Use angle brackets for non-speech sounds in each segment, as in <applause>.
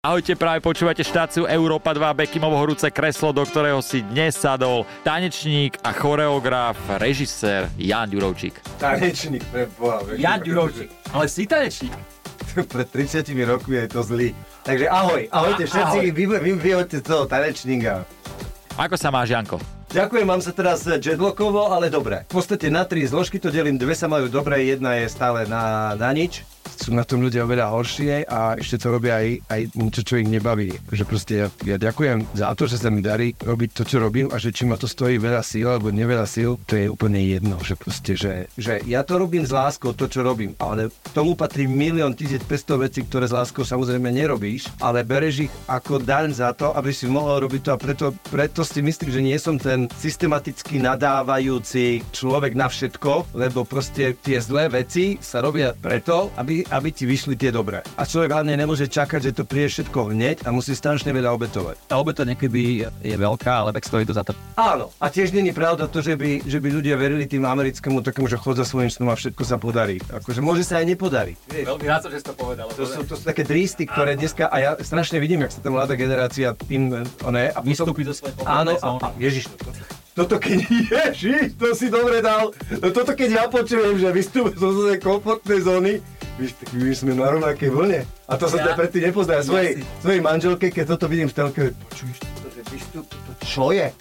Ahojte, práve počúvate štáciu Európa 2 Bekimovo horúce kreslo, do ktorého si dnes sadol tanečník a choreograf, režisér Jan Ďurovčík. Tanečník, pre boha. Jan Ďurovčík, ale si tanečník. <laughs> Pred 30 rokmi je to zlý. Takže ahoj, ahojte všetci, vy, vy, vy z toho tanečníka. Ako sa máš, Janko? Ďakujem, mám sa teraz jetlockovo, ale dobre. V podstate na tri zložky to delím, dve sa majú dobre, jedna je stále na, na nič sú na tom ľudia oveľa horšie a ešte to robia aj, aj niečo, čo ich nebaví. Že proste ja, ja ďakujem za to, že sa mi darí robiť to, čo robím a že či ma to stojí veľa síl alebo neveľa síl, to je úplne jedno. Že proste, že, že ja to robím s láskou, to, čo robím, ale tomu patrí milión 1500 vecí, ktoré s láskou samozrejme nerobíš, ale bereš ich ako daň za to, aby si mohol robiť to a preto, preto si myslím, že nie som ten systematicky nadávajúci človek na všetko, lebo proste tie zlé veci sa robia preto, aby, aby ti vyšli tie dobré. A človek hlavne nemôže čakať, že to príde všetko hneď a musí strašne veľa obetovať. Tá obeta niekedy je veľká, ale tak stojí to za to. Áno. A tiež není pravda to, že by, že by ľudia verili tým americkému takému, že chod za svojím snom a všetko sa podarí. Akože môže sa aj nepodariť. Veľmi rád som, že si to povedal. To sú, to sú také drísty, ktoré dneska, a ja strašne vidím, jak sa tá mladá generácia tým, one, a vystúpi do svojej Áno, a, a, ježiš, to, toto keď, <laughs> ježiš, to si dobre dal, no toto keď ja počujem, že vystúpim zo svojej komfortnej zóny, Víš, tak my sme na rovnakej vlne. A to som ja, predtým nepoznal. Svojej, svojej manželke, keď toto vidím v telke, počuješ, to, to, to, čo je?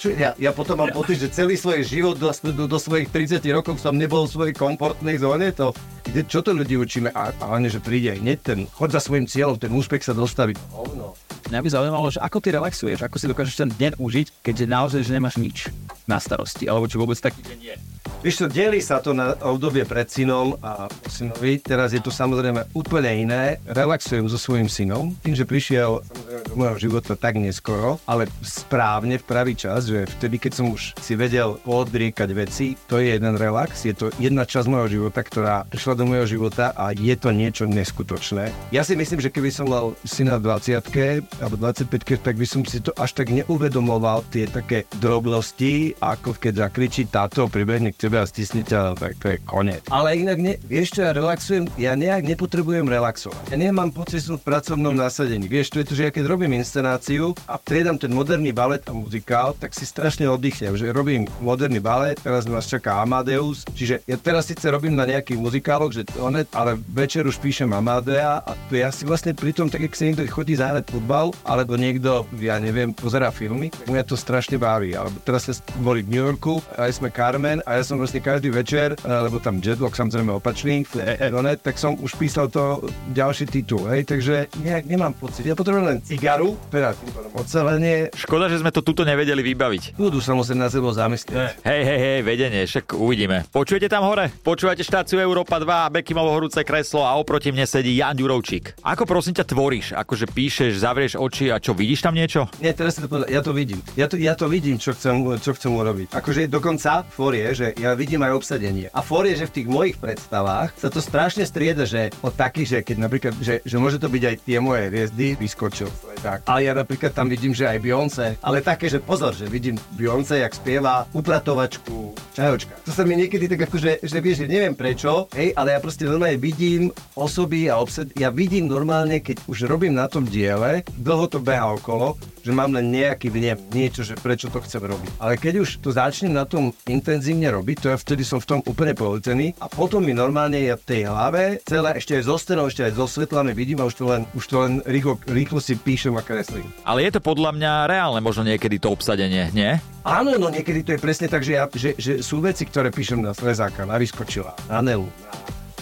Čo, ja, ja potom mám pocit, že celý svoj život do, do, do svojich 30 rokov som nebol v svojej komfortnej zóne. To, kde, čo to ľudí učíme? A, a hlavne, že príde hneď ten, chod za svojim cieľom, ten úspech sa dostaví. Hovno. Mňa by zaujímalo, že ako ty relaxuješ, ako si dokážeš ten deň užiť, keďže naozaj že nemáš nič na starosti, alebo čo vôbec taký deň je. Víš čo, delí sa to na obdobie pred synom a synovi. Teraz je to samozrejme úplne iné. Relaxujem so svojím synom, tým, že prišiel do môjho života tak neskoro, ale správne v pravý čas, že vtedy, keď som už si vedel podriekať veci, to je jeden relax, je to jedna časť môjho života, ktorá prišla do môjho života a je to niečo neskutočné. Ja si myslím, že keby som mal syna v 20 alebo 25 tak by som si to až tak neuvedomoval, tie také drobnosti, ako keď zakričí táto, pribehne k tebe a stisni ťa, tak to je koniec. Ale inak, ne, vieš čo, ja relaxujem, ja nejak nepotrebujem relaxovať. Ja nemám pocit v pracovnom nasadení. Vieš, to je to, že ja keď robím inscenáciu a triedam ten moderný balet a muzikál, tak si strašne oddychnem, že robím moderný balet, teraz nás čaká Amadeus, čiže ja teraz síce robím na nejakých muzikáloch, že to ne, ale večer už píšem Amadea a to ja si vlastne pri tom, tak jak sa niekto chodí zahrať futbal, alebo niekto, ja neviem, pozera filmy, mňa to strašne baví. Alebo teraz sme boli v New Yorku, aj sme Carmen a ja som proste každý večer, eh, lebo tam jetlag samozrejme opačný, Eronet, tak som už písal to ďalší titul, hej, takže nejak nemám pocit. Ja potrebujem len cigaru, teda ocelenie. Škoda, že sme to tuto nevedeli vybaviť. Budú sa musieť na sebou zamyslieť. Hej, hej, hej, vedenie, však uvidíme. Počujete tam hore? Počúvate štáciu Európa 2, Bekimovo horúce kreslo a oproti mne sedí Jan Ďurovčík. Ako prosím ťa tvoríš? Akože píšeš, zavrieš oči a čo, vidíš tam niečo? Nie, teraz to povedať, ja to vidím. Ja to, ja to vidím, čo chcem, čo chcem urobiť. Akože dokonca forie, že ja vidím aj obsadenie. A for je, že v tých mojich predstavách sa to strašne strieda, že od takých, že keď napríklad, že, že môže to byť aj tie moje hviezdy, vyskočil. Tak. Ale ja napríklad tam vidím, že aj Beyoncé, ale také, že pozor, že vidím Beyoncé, jak spieva upratovačku, čajočka. To sa mi niekedy tak akože, že vieš, že neviem prečo, hej, ale ja proste normálne vidím osoby a obsed, ja vidím normálne, keď už robím na tom diele, dlho to beha okolo, že mám len nejaký vnem, niečo, že prečo to chcem robiť. Ale keď už to začnem na tom intenzívne robiť, to ja vtedy som v tom úplne pohltený a potom mi normálne je v tej hlave celé ešte aj zo stenou, ešte aj so svetlami vidím a už to len, už to len rýchlo, rýchlo si píšem a kreslím. Ale je to podľa mňa reálne možno niekedy to obsadenie, nie? Áno, no niekedy to je presne tak, že, ja, že, že sú veci, ktoré píšem na Slezáka, na Vyskočila, na Nelu, na,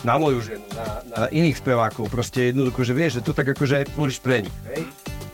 na moju ženu, na, na iných spevákov, proste jednoducho, že vieš, že to tak akože tvoríš pre nich, hej?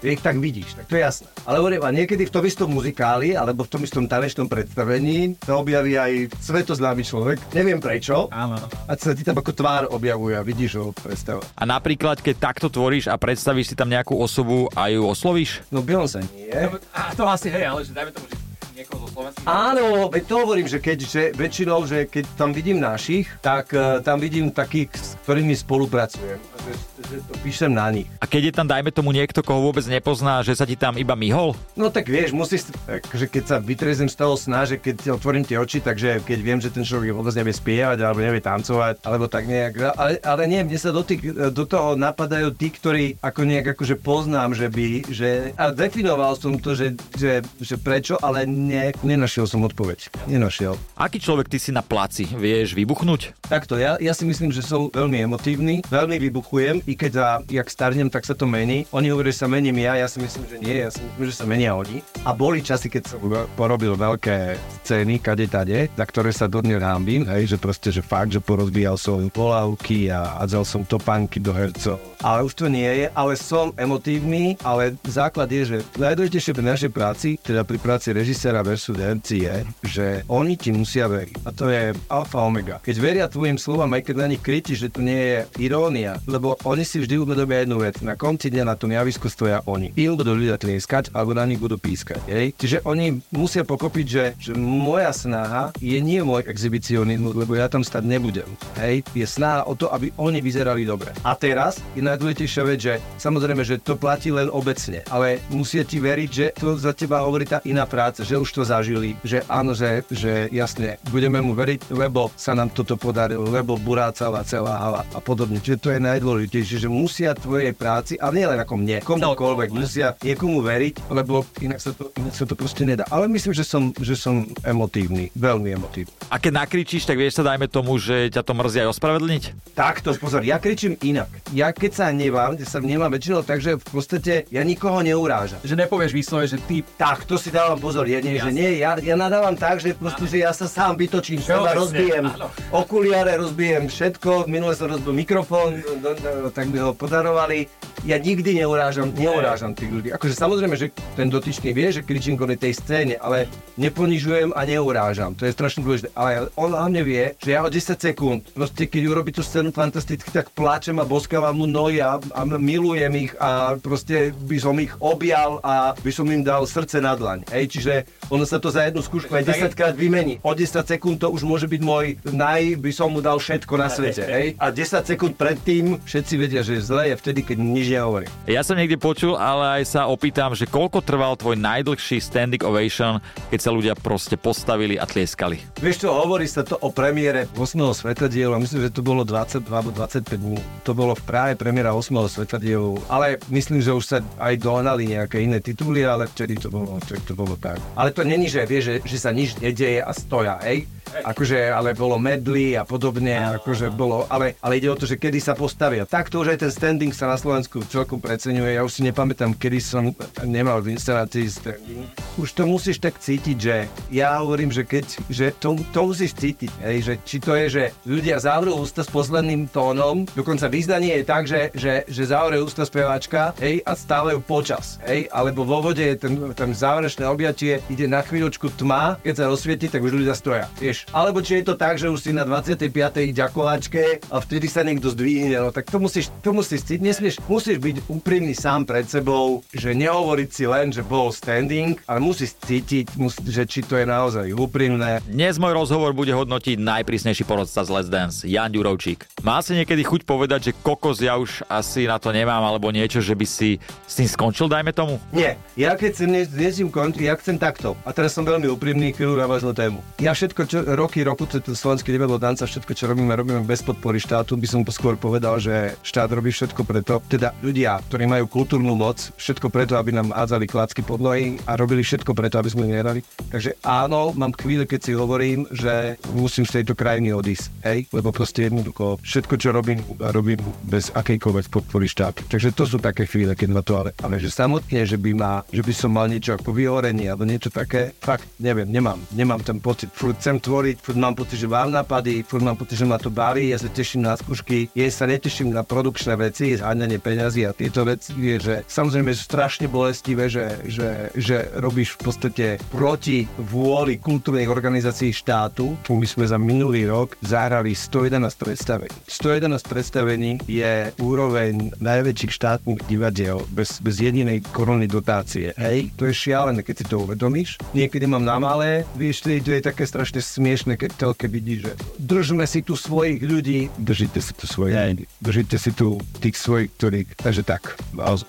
Ich tak vidíš, tak to je jasné. Ale hovorím, a niekedy v tom istom muzikáli, alebo v tom istom tanečnom predstavení sa objaví aj svetoznámy človek, neviem prečo, Áno. a sa ti tam ako tvár objavuje a vidíš ho predstav. A napríklad, keď takto tvoríš a predstavíš si tam nejakú osobu a ju oslovíš? No Beyoncé nie. A to asi hej, ale že dajme tomu, že niekoho zo Slovenska. Áno, veď to hovorím, že keď že väčšinou, že keď tam vidím našich, tak uh, tam vidím takých, s ktorými spolupracujem že, že to píšem na nich. A keď je tam, dajme tomu, niekto, koho vôbec nepozná, že sa ti tam iba myhol? No tak vieš, musíš, že keď sa vytrezem z toho sna, že keď otvorím tie oči, takže keď viem, že ten človek vôbec nevie spievať alebo nevie tancovať, alebo tak nejak, ale, ale nie, mne sa do, tých, do toho napadajú tí, ktorí ako nejak akože poznám, že by, že, a definoval som to, že, že, že prečo, ale ne, nenašiel som odpoveď. Nenašiel. Aký človek ty si na placi? Vieš vybuchnúť? Takto, ja, ja si myslím, že som veľmi emotívny, veľmi vybuchujem, i keď za, jak starnem, tak sa to mení. Oni hovoria, že sa mením ja, ja si myslím, že nie, ja si myslím, že sa menia oni. A boli časy, keď som porobil veľké scény, kade tade, za ktoré sa dodne rámbim, hej, že proste, že fakt, že porozbíjal som polávky a hádzal som topánky do hercov. Ale už to nie je, ale som emotívny, ale základ je, že najdôležitejšie pri našej práci, teda pri práci režiséra versus herci je, že oni ti musia veriť. A to je alfa omega. Keď veria tvojim slovám, aj keď na nich kričíš, že to nie je irónia, lebo oni si vždy uvedomia jednu vec. Na konci dňa na tom javisku stoja oni. Il budú ľudia tlieskať, alebo na nich budú pískať. Hej? Čiže oni musia pokopiť, že, že moja snaha je nie môj exhibicionizmus, lebo ja tam stať nebudem. Hej? Je snaha o to, aby oni vyzerali dobre. A teraz je najdôležitejšia vec, že samozrejme, že to platí len obecne, ale musia ti veriť, že to za teba hovorí tá iná práca, že už to zažili, že áno, že, že jasne, budeme mu veriť, lebo sa nám toto podarilo, lebo burácala celá hala a podobne. Čiže to je najdôležitejšie, že musia tvojej práci, a nie len ako mne, komukoľvek, musia niekomu veriť, lebo inak sa to, inak sa to proste nedá. Ale myslím, že som, že som emotívny, veľmi emotívny. A keď nakričíš, tak vieš sa dajme tomu, že ťa to mrzí aj ospravedlniť? Takto, pozor, ja kričím inak. Ja keď sa nevám, ja sa nemám väčšinou, takže v podstate ja nikoho neurážam. Že nepovieš výslove, že ty... Tak, to si dávam pozor, ja nie, že nie, ja, ja nadávam tak, že proste, že ja sa sám vytočím, seba rozbijem, okuliare rozbijem, všetko, minule som rozbil mikrofón, do, do, tak mi ho podarovali. Ja nikdy neurážam, neurážam tých ľudí. Akože samozrejme, že ten dotyčný vie, že kričím kvôli tej scéne, ale neponižujem a neurážam. To je strašne dôležité. Ale on hlavne vie, že ja o 10 sekúnd, proste keď urobí tú scénu fantasticky, tak pláčem a boskávam mu nohy a, a milujem ich a proste by som ich objal a by som im dal srdce na dlaň. Hej, čiže ono sa to za jednu skúšku aj 10 krát vymení. O 10 sekúnd to už môže byť môj naj, by som mu dal všetko na svete. Hej? A 10 sekúnd predtým všetci vedia, že zle je vtedy, keď nič nehovorí. Ja som niekde počul, ale aj sa opýtam, že koľko trval tvoj najdlhší standing ovation, keď sa ľudia proste postavili a tlieskali. Vieš čo, hovorí sa to o premiére 8. svetadielu, myslím, že to bolo 22 alebo 25 dní. To bolo v práve premiéra 8. svetadielu, ale myslím, že už sa aj dohnali nejaké iné tituly, ale vtedy to bolo, vtedy to bolo tak. Ale to není, že vie, že, že sa nič nedeje a stoja, hej? akože, ale bolo medly a podobne, akože bolo, ale, ale ide o to, že kedy sa postavia. Takto už aj ten standing sa na Slovensku celkom preceňuje. Ja už si nepamätám, kedy som nemal v inscelácii standing. Už to musíš tak cítiť, že ja hovorím, že keď, že to, to musíš cítiť, hej, že či to je, že ľudia zavrú ústa s posledným tónom, dokonca význanie je tak, že, že, že zavrie ústa speváčka, hej, a stále ju počas, hej, alebo vo vode je ten, ten záverečné objatie, ide na chvíľočku tma, keď sa rozsvieti, tak už ľudia stoja, vieš. Alebo či je to tak, že už si na 25. ďakovačke a vtedy sa niekto zdvihne, no tak to musíš, to musíš cítiť, nesmieš, musíš byť úprimný sám pred sebou, že nehovoriť si len, že bol standing, ale musíš cítiť, musí, že či to je naozaj úprimné. Dnes môj rozhovor bude hodnotiť najprísnejší porodca z Let's Dance, Jan Ďurovčík. Má si niekedy chuť povedať, že kokos ja už asi na to nemám, alebo niečo, že by si s tým skončil, dajme tomu? Nie, ja keď chcem dnes končiť, ja chcem takto. A teraz som veľmi úprimný, chvíľu na vážnu tému. Ja všetko, čo roky, roku, to slovenský divadlo danca, všetko, čo robíme, robíme bez podpory štátu, by som skôr povedal, že štát robí všetko preto, teda ľudia, ktorí majú kultúrnu moc, všetko preto, aby nám hádzali klacky pod nohy a robili všetko preto, aby sme nehrali. Takže áno, mám chvíle, keď si hovorím, že musím z tejto krajiny odísť, hej, lebo proste jednoducho všetko, čo robím, robím bez akejkoľvek podpory štátu. Takže to sú také chvíle, keď ma to ale, ale že samotne, že by, ma, že by som mal niečo ako vyhorenie alebo niečo také, fakt neviem, nemám, nemám ten pocit. Furt chcem tvoriť, furt mám pocit, že mám napady, furt mám pocit, že ma to baví, ja sa teším na skúšky, ja sa neteším na produkčné veci, zháňanie peňazí a tieto veci, je, že samozrejme sú strašne bolestivé, že, že, že robíš v podstate proti vôli kultúrnej organizácií štátu. My sme za minulý rok zahrali 111 predstavení. 111 predstavení je úroveň najväčších štátnych divadiel bez, bez jedinej korony dotácie. Hej, to je šialené, keď si to uvedomíš. Niekedy mám na malé, vieš, to je také strašne smiešne, keď telke vidí, že držme si tu svojich ľudí, držite si tu svojich ľudí, držite si tu tých svojich, ktorí, takže tak.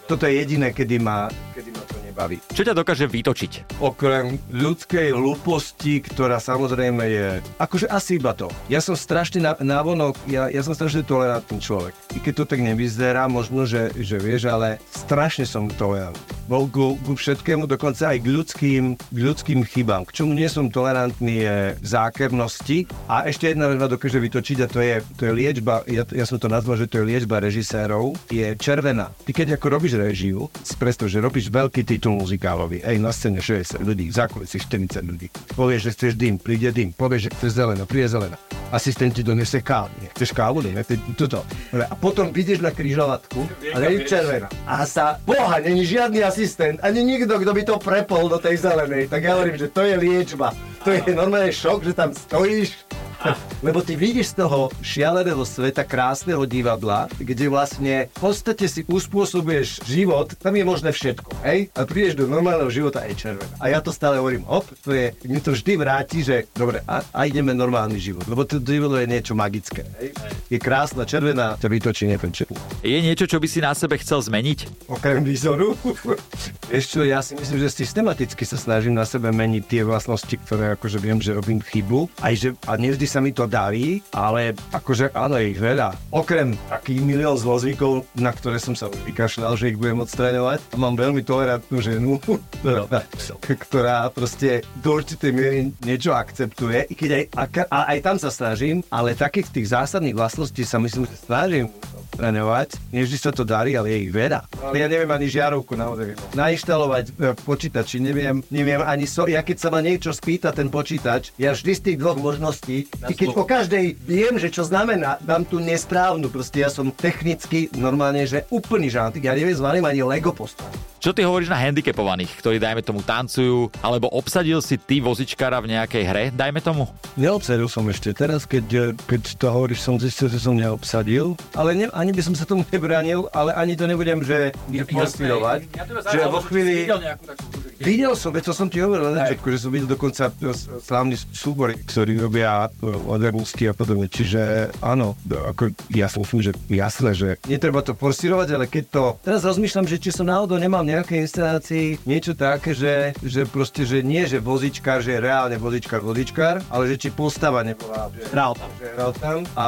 Toto je jediné, kedy ma, kedy ma to nebaví. Čo ťa dokáže vytočiť? Okrem ľudskej hlúposti, ktorá samozrejme je, akože asi iba to. Ja som strašne na, návonok, ja, ja som strašne tolerantný človek. I keď to tak nevyzerá, možno, že, že vieš, ale strašne som tolerantný. Bol ku, ku všetkému, dokonca aj k ľudským, k ľudským chybám. K čomu nie som tolerantný je zákernosti. A ešte jedna vec ma dokáže vytočiť a to je, to je liečba, ja, ja som to nazval, že to je liečba režisérov, je červená. Ty keď ako robíš režiu, preto, že robíš veľký titul muzikálový, ej, na scéne 60 ľudí, v zákulisí 40 ľudí, povieš, že chceš dym, príde dym, povieš, že chceš zeleno, príde zeleno. Asistent ti donese kávu, chceš kávu, ne, toto. A potom ideš na kryžovatku a je červená. A sa, boha, není žiadny asistent, ani nikto, kto by to prepol do tej zelenej. Tak ja hovorím, že to je liečba. To je normálne šok, že tam stojíš <laughs> lebo ty vidíš z toho šialeného sveta krásneho divadla, kde vlastne v podstate si uspôsobuješ život, tam je možné všetko, hej? A prídeš do normálneho života aj červená. A ja to stále hovorím, op, to je, mne to vždy vráti, že dobre, a, a ideme normálny život, lebo to divadlo je niečo magické, hej? Je krásna červená, ťa vytočí nepenče. Je niečo, čo by si na sebe chcel zmeniť? Okrem výzoru? Vieš čo, ja si myslím, že systematicky sa snažím na sebe meniť tie vlastnosti, ktoré akože viem, že robím chybu, aj že, a nevždy sa mi to darí, ale akože áno, ich veľa. Okrem takých milión zlozvykov, na ktoré som sa vykašľal, že ich budem odstraňovať. A mám veľmi tolerantnú ženu, ktorá, <laughs> ktorá proste do určitej miery niečo akceptuje, i keď aj, a, aj tam sa snažím, ale takých tých zásadných vlastností sa myslím, že snažím odstraňovať. Nevždy sa to darí, ale je ich veľa. Ale ja neviem ani žiarovku naozaj. Nainštalovať v e, počítači, neviem, neviem ani so, ja keď sa ma niečo spýta ten počítač, ja vždy z tých dvoch možností i keď po každej viem, že čo znamená, dám tu nesprávnu, proste ja som technicky normálne, že úplný žantik, ja neviem zvárím ani Lego postaviť. Čo ty hovoríš na handicapovaných, ktorí dajme tomu tancujú, alebo obsadil si ty vozičkára v nejakej hre, dajme tomu? Neobsadil som ešte. Teraz, keď, keď to hovoríš, som zistil, že som neobsadil, ale ne, ani by som sa tomu nebránil, ale ani to nebudem, že postilovať. Ja že vo chvíli... Videl som, veď to som ti hovoril na začiatku, že som videl dokonca slávny súbory, ktorí robia odrebnosti a podobne. Čiže áno, ako ja som že jasné, že netreba to forsírovať, ale keď to... Teraz rozmýšľam, že či som náhodou nemal nejakej inscenácii niečo také, že, že proste, že nie, že vozičkár, že reálne vozičkár, vozičkár, ale že či postava nebola, hral tam. A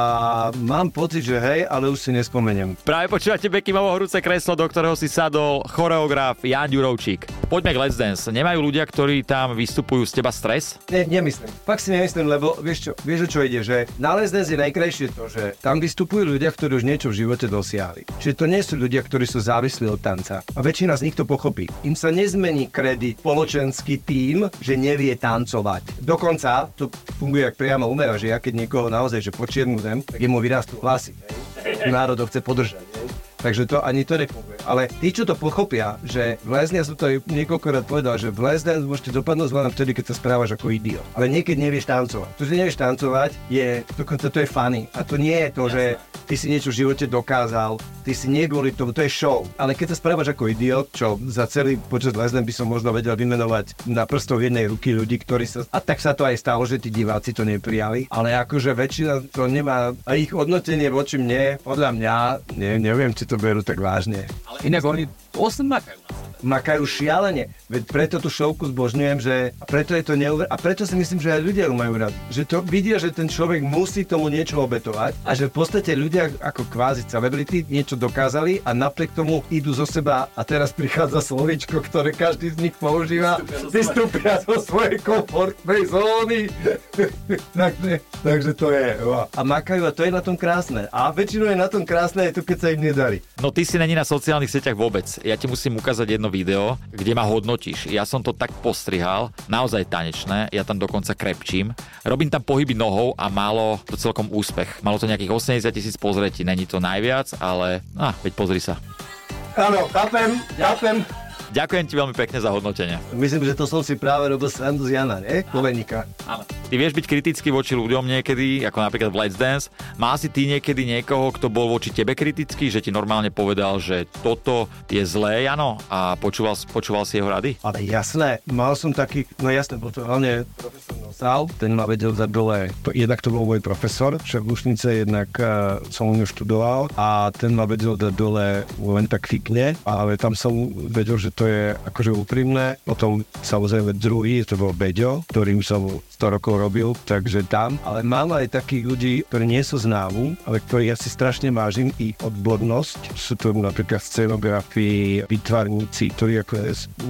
mám pocit, že hej, ale už si nespomeniem. Práve počúvate Bekimovo horúce kreslo, do ktorého si sadol choreograf Jan Ďurovčík. Poďme k Let's Dance. Nemajú ľudia, ktorí tam vystupujú z teba stres? Ne, nemyslím. Fakt si nemyslím, lebo vieš čo, vieš čo ide, že na Let's Dance je najkrajšie to, že tam vystupujú ľudia, ktorí už niečo v živote dosiahli. Čiže to nie sú ľudia, ktorí sú závislí od tanca. A väčšina z nich to pochopí. Im sa nezmení kredit spoločenský tým, že nevie tancovať. Dokonca to funguje ako priamo umera, že ja keď niekoho naozaj že počiernutem, tak jemu vyrastú hlasy. Národ ho chce podržať. Takže to ani to nefunguje. Ale tí, čo to pochopia, že v Lesne, ja som to niekoľkokrát povedal, že v Lesne môžete dopadnúť len vtedy, keď sa správaš ako idiot. Ale niekedy nevieš tancovať. To, že nevieš tancovať, je, dokonca to je funny. A to nie je to, že ty si niečo v živote dokázal, ty si nie kvôli tomu, to je show. Ale keď sa správaš ako idiot, čo za celý počas Lesne by som možno vedel vymenovať na prstov jednej ruky ľudí, ktorí sa... A tak sa to aj stalo, že tí diváci to neprijali. Ale akože väčšina to nemá... A ich hodnotenie voči mne, podľa mňa, ne, neviem, či to berú tak vážne. Ale inak oni 8 makajú na sebe. Makajú šialene. Veď preto tú šovku zbožňujem, že a preto je to neuver... A preto si myslím, že aj ľudia ju majú rád. Že to vidia, že ten človek musí tomu niečo obetovať a že v podstate ľudia ako kvázi celebrity niečo dokázali a napriek tomu idú zo seba a teraz prichádza slovičko, ktoré každý z nich používa. Vystúpia zo svojej komfortnej zóny. <laughs> takže, takže to je. A makajú a to je na tom krásne. A väčšinou je na tom krásne aj to, keď sa im nedarí. No ty si není na sociálnych sieťach vôbec. Ja ti musím ukázať jedno video, kde ma hodnotíš. Ja som to tak postrihal, naozaj tanečné, ja tam dokonca krepčím. Robím tam pohyby nohou a malo to celkom úspech. Malo to nejakých 80 tisíc pozretí, není to najviac, ale ah, veď pozri sa. Áno, chápem, chápem. Ďakujem ti veľmi pekne za hodnotenie. Myslím, že to som si práve robil srandu z Jana, nie? Koveníka. Áno. Ty vieš byť kritický voči ľuďom niekedy, ako napríklad v Let's Dance. Má si ty niekedy niekoho, kto bol voči tebe kritický, že ti normálne povedal, že toto je zlé, Jano, a počúval, počúval si jeho rady? Ale jasné, mal som taký, no jasné, bol to hlavne profesor Nosal, ten ma vedel za dole, jednak to bol môj profesor, však Lušnice, jednak uh, som u študoval a ten ma vedel za dole len tak fikne, ale tam som vedel, že to je akože úprimné. Potom samozrejme druhý, to bol Beďo, ktorým som 100 rokov robil, takže tam. Ale mám aj takých ľudí, ktorí nie sú známu, ale ktorí ja si strašne vážim i odbornosť. Sú to napríklad scenografii, vytvarníci, ktorí ako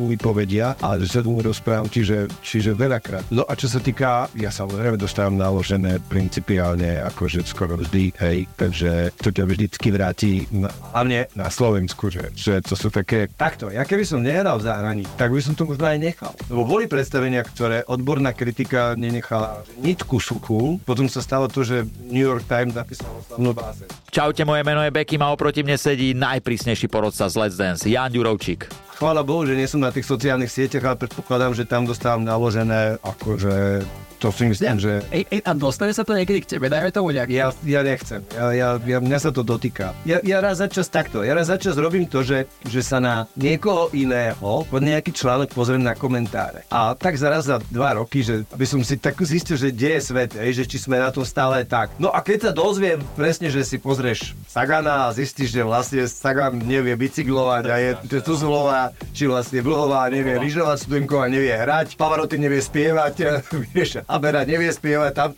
mi povedia, ale že tomu rozprávam, čiže, čiže veľakrát. No a čo sa týka, ja samozrejme dostávam naložené principiálne, akože skoro vždy, hej, takže to ťa vždycky vráti, na, hlavne na Slovensku, že, že to sú také, takto, ja keby som nehral v zahraničí, tak by som to možno aj nechal. Lebo boli predstavenia, ktoré odborná kritika nenechala nitku suchu, potom sa stalo to, že New York Times napísal slavnú báze. Čaute, moje meno je Becky a oproti mne sedí najprísnejší porodca z Let's Dance, Jan Ďurovčík chvála Bohu, že nie som na tých sociálnych sieťach, ale predpokladám, že tam dostávam naložené akože to si myslím, že... Ej, ej, a dostane sa to niekedy k tebe, dajme tomu nejak. Ja, ja nechcem, ja, ja, ja, mňa sa to dotýka. Ja, ja raz za čas takto, ja raz za čas robím to, že, že sa na niekoho iného pod nejaký článok pozriem na komentáre. A tak zaraz za dva roky, že by som si tak zistil, že kde je svet, ej, že či sme na tom stále tak. No a keď sa dozviem presne, že si pozrieš Sagana a zistíš, že vlastne Sagan nevie bicyklovať a je, Tuzlová, či vlastne Vlhová nevie lyžovať, Studenková nevie hrať, Pavaroty nevie spievať, <laughs> vieš, Abera nevie spievať tam,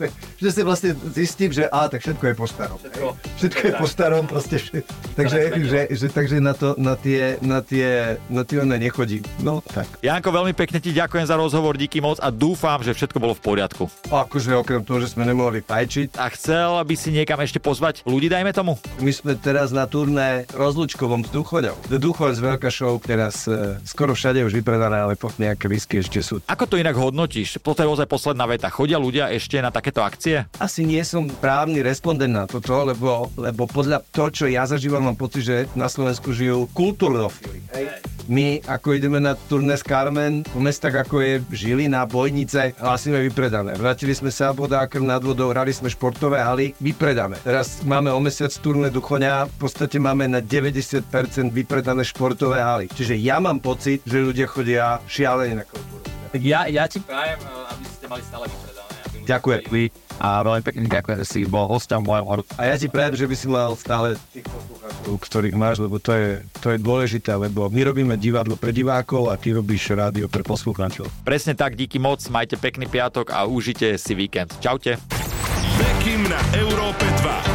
že si vlastne zistím, že a tak všetko je po starom. Všetko, všetko je po starom, proste všetko. Takže, že, že, takže na, to, na tie, na tie, na tie one nechodí. No, tak. Janko, veľmi pekne ti ďakujem za rozhovor, díky moc a dúfam, že všetko bolo v poriadku. Akože okrem toho, že sme nemohli fajčiť. A chcel by si niekam ešte pozvať ľudí, dajme tomu? My sme teraz na turné rozlučkovom s Duchoňou. The Duchoň z veľká show, teraz uh, skoro všade už vypredané, ale nejaké whisky ešte sú. Ako to inak hodnotíš? Toto je ozaj posledná veta. Chodia ľudia ešte na takéto akcie? Asi nie som právny respondent na toto, lebo, lebo podľa toho, čo ja zažívam, mám pocit, že na Slovensku žijú kultúrnofili. My, ako ideme na turné s Carmen, v mestách ako je Žilina, Bojnice, hlasíme vypredané. Vrátili sme sa vodákom nad vodou, hrali sme športové haly, vypredané. Teraz máme o mesiac turné Duchoňa, v podstate máme na 90% vypredané športové haly. Čiže ja mám pocit, že ľudia chodia šialene na kultúru. Tak ja, ja ti prajem, aby ste mali stále vypredané. Ďakujem. A veľmi pekne ďakujem, že si bol hostom mojom A ja ti prajem, že by si mal stále tých poslucháčov, ktorých máš, lebo to je, to je dôležité, lebo my robíme divadlo pre divákov a ty robíš rádio pre poslucháčov. Presne tak, díky moc, majte pekný piatok a užite si víkend. Čaute. Bekim na Európe 2.